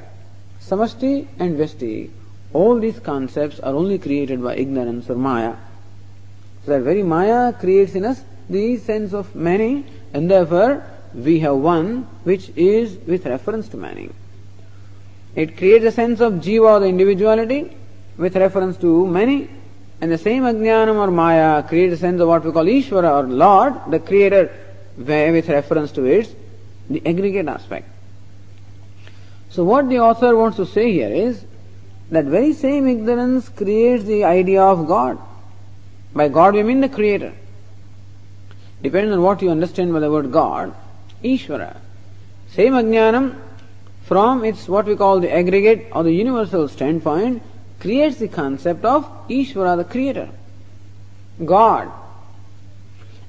samasti and vyasti, all these concepts are only created by ignorance or maya. So that very maya creates in us the sense of many, and therefore we have one which is with reference to many. It creates a sense of jiva, the individuality, with reference to many, and the same ajnanam or maya creates a sense of what we call Ishvara or Lord, the creator, with reference to its the aggregate aspect. So what the author wants to say here is that very same ignorance creates the idea of God. By God we mean the Creator. Depending on what you understand by the word God, Ishvara. Same ajnanam from its what we call the aggregate or the universal standpoint creates the concept of Ishvara, the Creator. God.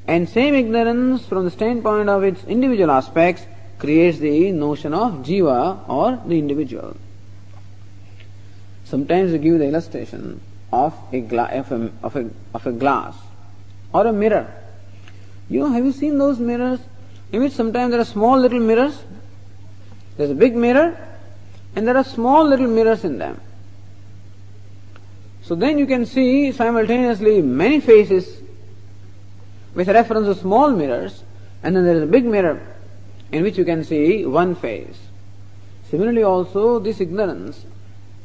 And same ignorance from the standpoint of its individual aspects creates the notion of Jiva or the individual. Sometimes we give the illustration of a, gla- of, a, of, a, of a glass or a mirror. You know, have you seen those mirrors in which sometimes there are small little mirrors? There's a big mirror and there are small little mirrors in them. So then you can see simultaneously many faces with reference to small mirrors and then there is a big mirror in which you can see one face. Similarly also this ignorance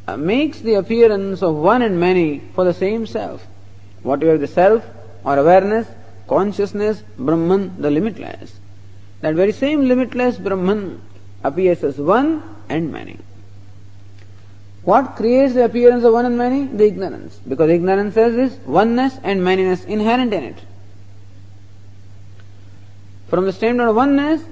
uh, makes the appearance of one and many for the same self. Whatever the self or awareness, consciousness, Brahman, the limitless. That very same limitless Brahman appears as one and many. What creates the appearance of one and many? The ignorance. Because ignorance has this oneness and manyness inherent in it. From the standpoint of oneness,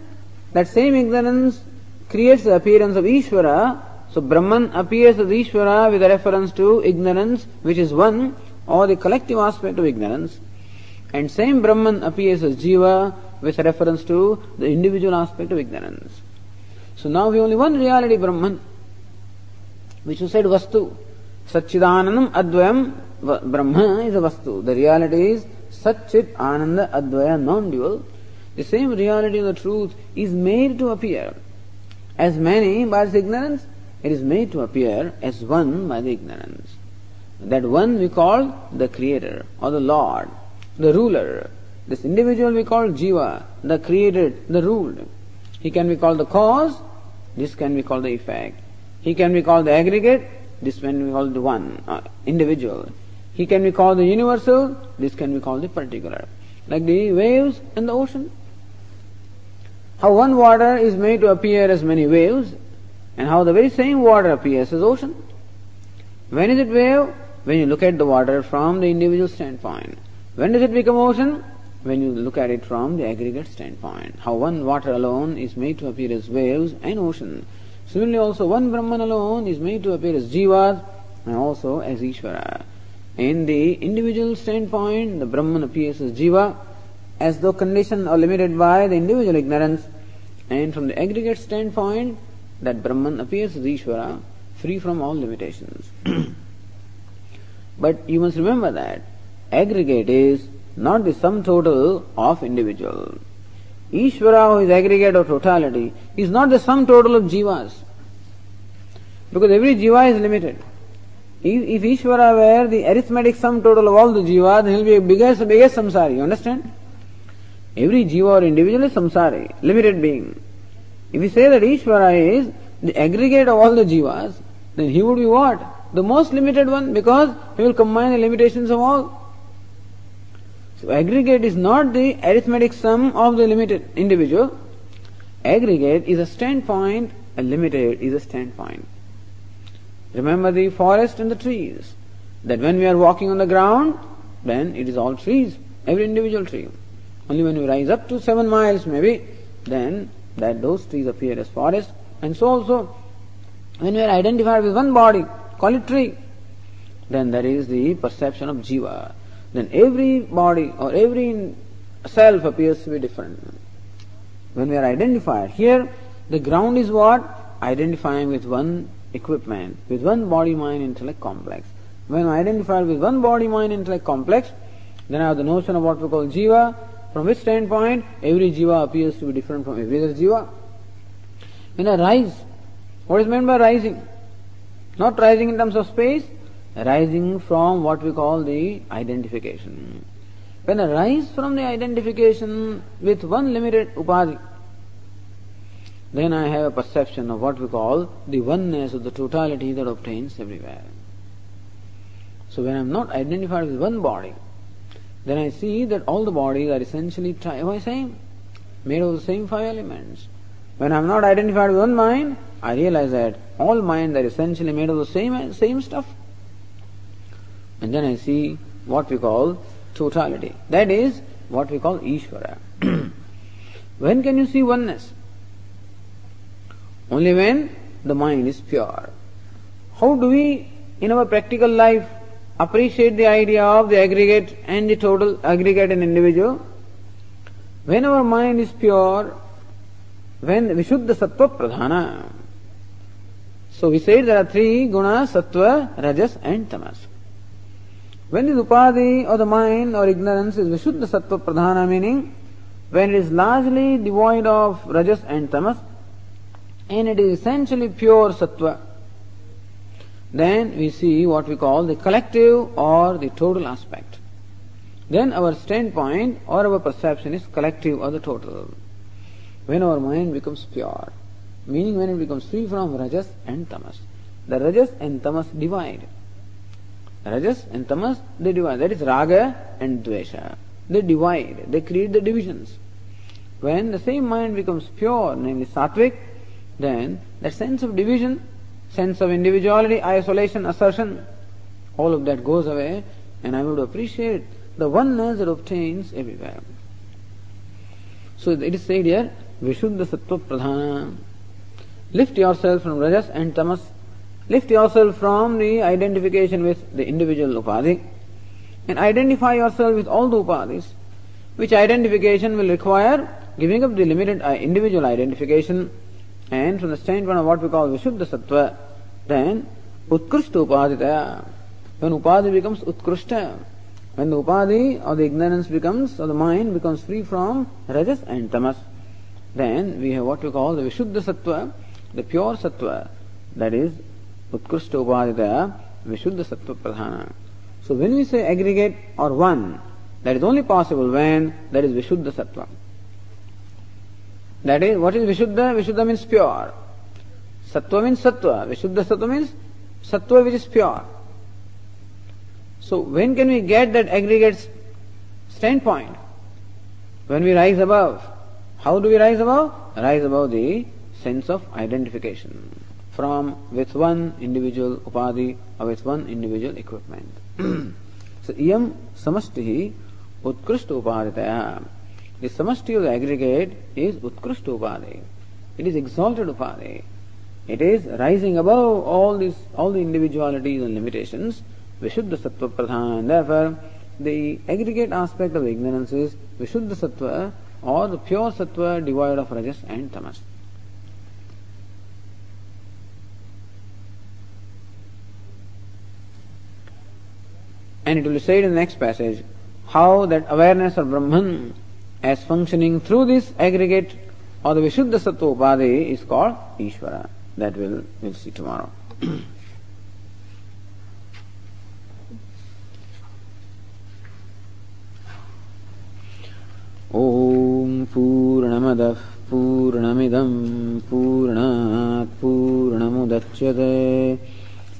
that same ignorance creates the appearance of Ishvara so Brahman appears as Ishvara with a reference to ignorance, which is one, or the collective aspect of ignorance. And same Brahman appears as Jiva with reference to the individual aspect of ignorance. So now we only one reality Brahman, which you said Vastu. Satchidanandam Advayam Brahma is a Vastu. The reality is Satchit Ananda Advaya non-dual. The same reality of the truth is made to appear as many by its ignorance it is made to appear as one by the ignorance. That one we call the creator or the Lord, the ruler. This individual we call Jiva, the created, the ruled. He can be called the cause, this can be called the effect. He can be called the aggregate, this can be called the one, uh, individual. He can be called the universal, this can be called the particular. Like the waves in the ocean. How one water is made to appear as many waves, and how the very same water appears as ocean. When is it wave? When you look at the water from the individual standpoint. When does it become ocean? when you look at it from the aggregate standpoint. How one water alone is made to appear as waves and ocean. Similarly also one Brahman alone is made to appear as Jivas and also as Ishvara. In the individual standpoint, the Brahman appears as Jiva, as though conditioned or limited by the individual ignorance, and from the aggregate standpoint, that Brahman appears as Ishvara, free from all limitations. but you must remember that aggregate is not the sum total of individual. Ishvara, who is aggregate or totality, is not the sum total of jivas. Because every jiva is limited. If, if Ishvara were the arithmetic sum total of all the jivas, then he will be the biggest, biggest samsari. You understand? Every jiva or individual is samsari, limited being. If we say that Ishvara is the aggregate of all the jivas, then he would be what? The most limited one because he will combine the limitations of all. So aggregate is not the arithmetic sum of the limited individual. Aggregate is a standpoint, a limited is a standpoint. Remember the forest and the trees. That when we are walking on the ground, then it is all trees, every individual tree. Only when we rise up to seven miles maybe, then that those trees appear as forest. And so also, when we are identified with one body, call it tree, then there is the perception of jiva then every body or every self appears to be different. When we are identified, here the ground is what? Identifying with one equipment, with one body mind intellect complex. When I identify with one body mind intellect complex, then I have the notion of what we call jiva, from which standpoint every jiva appears to be different from every other jiva. When I rise, what is meant by rising? Not rising in terms of space, arising from what we call the identification. When I rise from the identification with one limited upadhi, then I have a perception of what we call the oneness of the totality that obtains everywhere. So when I am not identified with one body, then I see that all the bodies are essentially tri- am I same, made of the same five elements. When I am not identified with one mind, I realize that all minds are essentially made of the same same stuff. And then I see what we call totality. That is what we call Ishvara. when can you see oneness? Only when the mind is pure. How do we, in our practical life, appreciate the idea of the aggregate and the total, aggregate and individual? When our mind is pure, when Vishuddha Sattva Pradhana. So we said there are three gunas, Sattva, Rajas and Tamas. When this upadhi or the mind or ignorance is Vishuddha Sattva Pradhana meaning, when it is largely devoid of Rajas and Tamas, and it is essentially pure Sattva, then we see what we call the collective or the total aspect. Then our standpoint or our perception is collective or the total. When our mind becomes pure, meaning when it becomes free from Rajas and Tamas. The Rajas and Tamas divide. Rajas and Tamas, they divide. That is Raga and Dvesha. They divide. They create the divisions. When the same mind becomes pure, namely Sattvic, then that sense of division, sense of individuality, isolation, assertion, all of that goes away, and I would appreciate the oneness that obtains everywhere. So it is said here, Vishuddha Sattva Pradhana. Lift yourself from Rajas and Tamas Lift yourself from the identification with the individual upadhi and identify yourself with all the upadhis, which identification will require giving up the limited uh, individual identification and from the standpoint of what we call Vishuddha Sattva, then Utkrishta Upadhitaya. When Upadhi becomes Utkrishta, when the Upadhi or the ignorance becomes, or the mind becomes free from Rajas and Tamas, then we have what we call the Vishuddha Sattva, the pure Sattva, that is उत्कृष्ट उपाधि विशुद्ध सत्व प्रधान so when you say aggregate or one that is only possible when that is विशुद्ध सत्व। That is what is विशुद्ध? विशुद्ध means pure सत्व means सत्व। विशुद्ध सत्व मीन्स सत्व which is pure so when can we get that aggregate standpoint when we rise above how do we rise above rise above thence of identification from with one individual upadhi or with one individual equipment. so iyam samashti Utkrishta Upadhitaya. The samasti of the aggregate is Utkrishta Upadhi. It is exalted Upadhi. It is rising above all these all the individualities and limitations, Vishuddha Sattva Pradhan. Therefore, the aggregate aspect of ignorance is Vishuddha Sattva or the pure Sattva devoid of Rajas and Tamas. And it will be said in the next passage how that awareness of Brahman as functioning through this aggregate or the Vishuddha Sattva Upadi is called Ishvara. That we'll, we'll see tomorrow. ॐ पूर्णमदः पूर्णमिदं पूर्णात् पूर्णमुदच्यते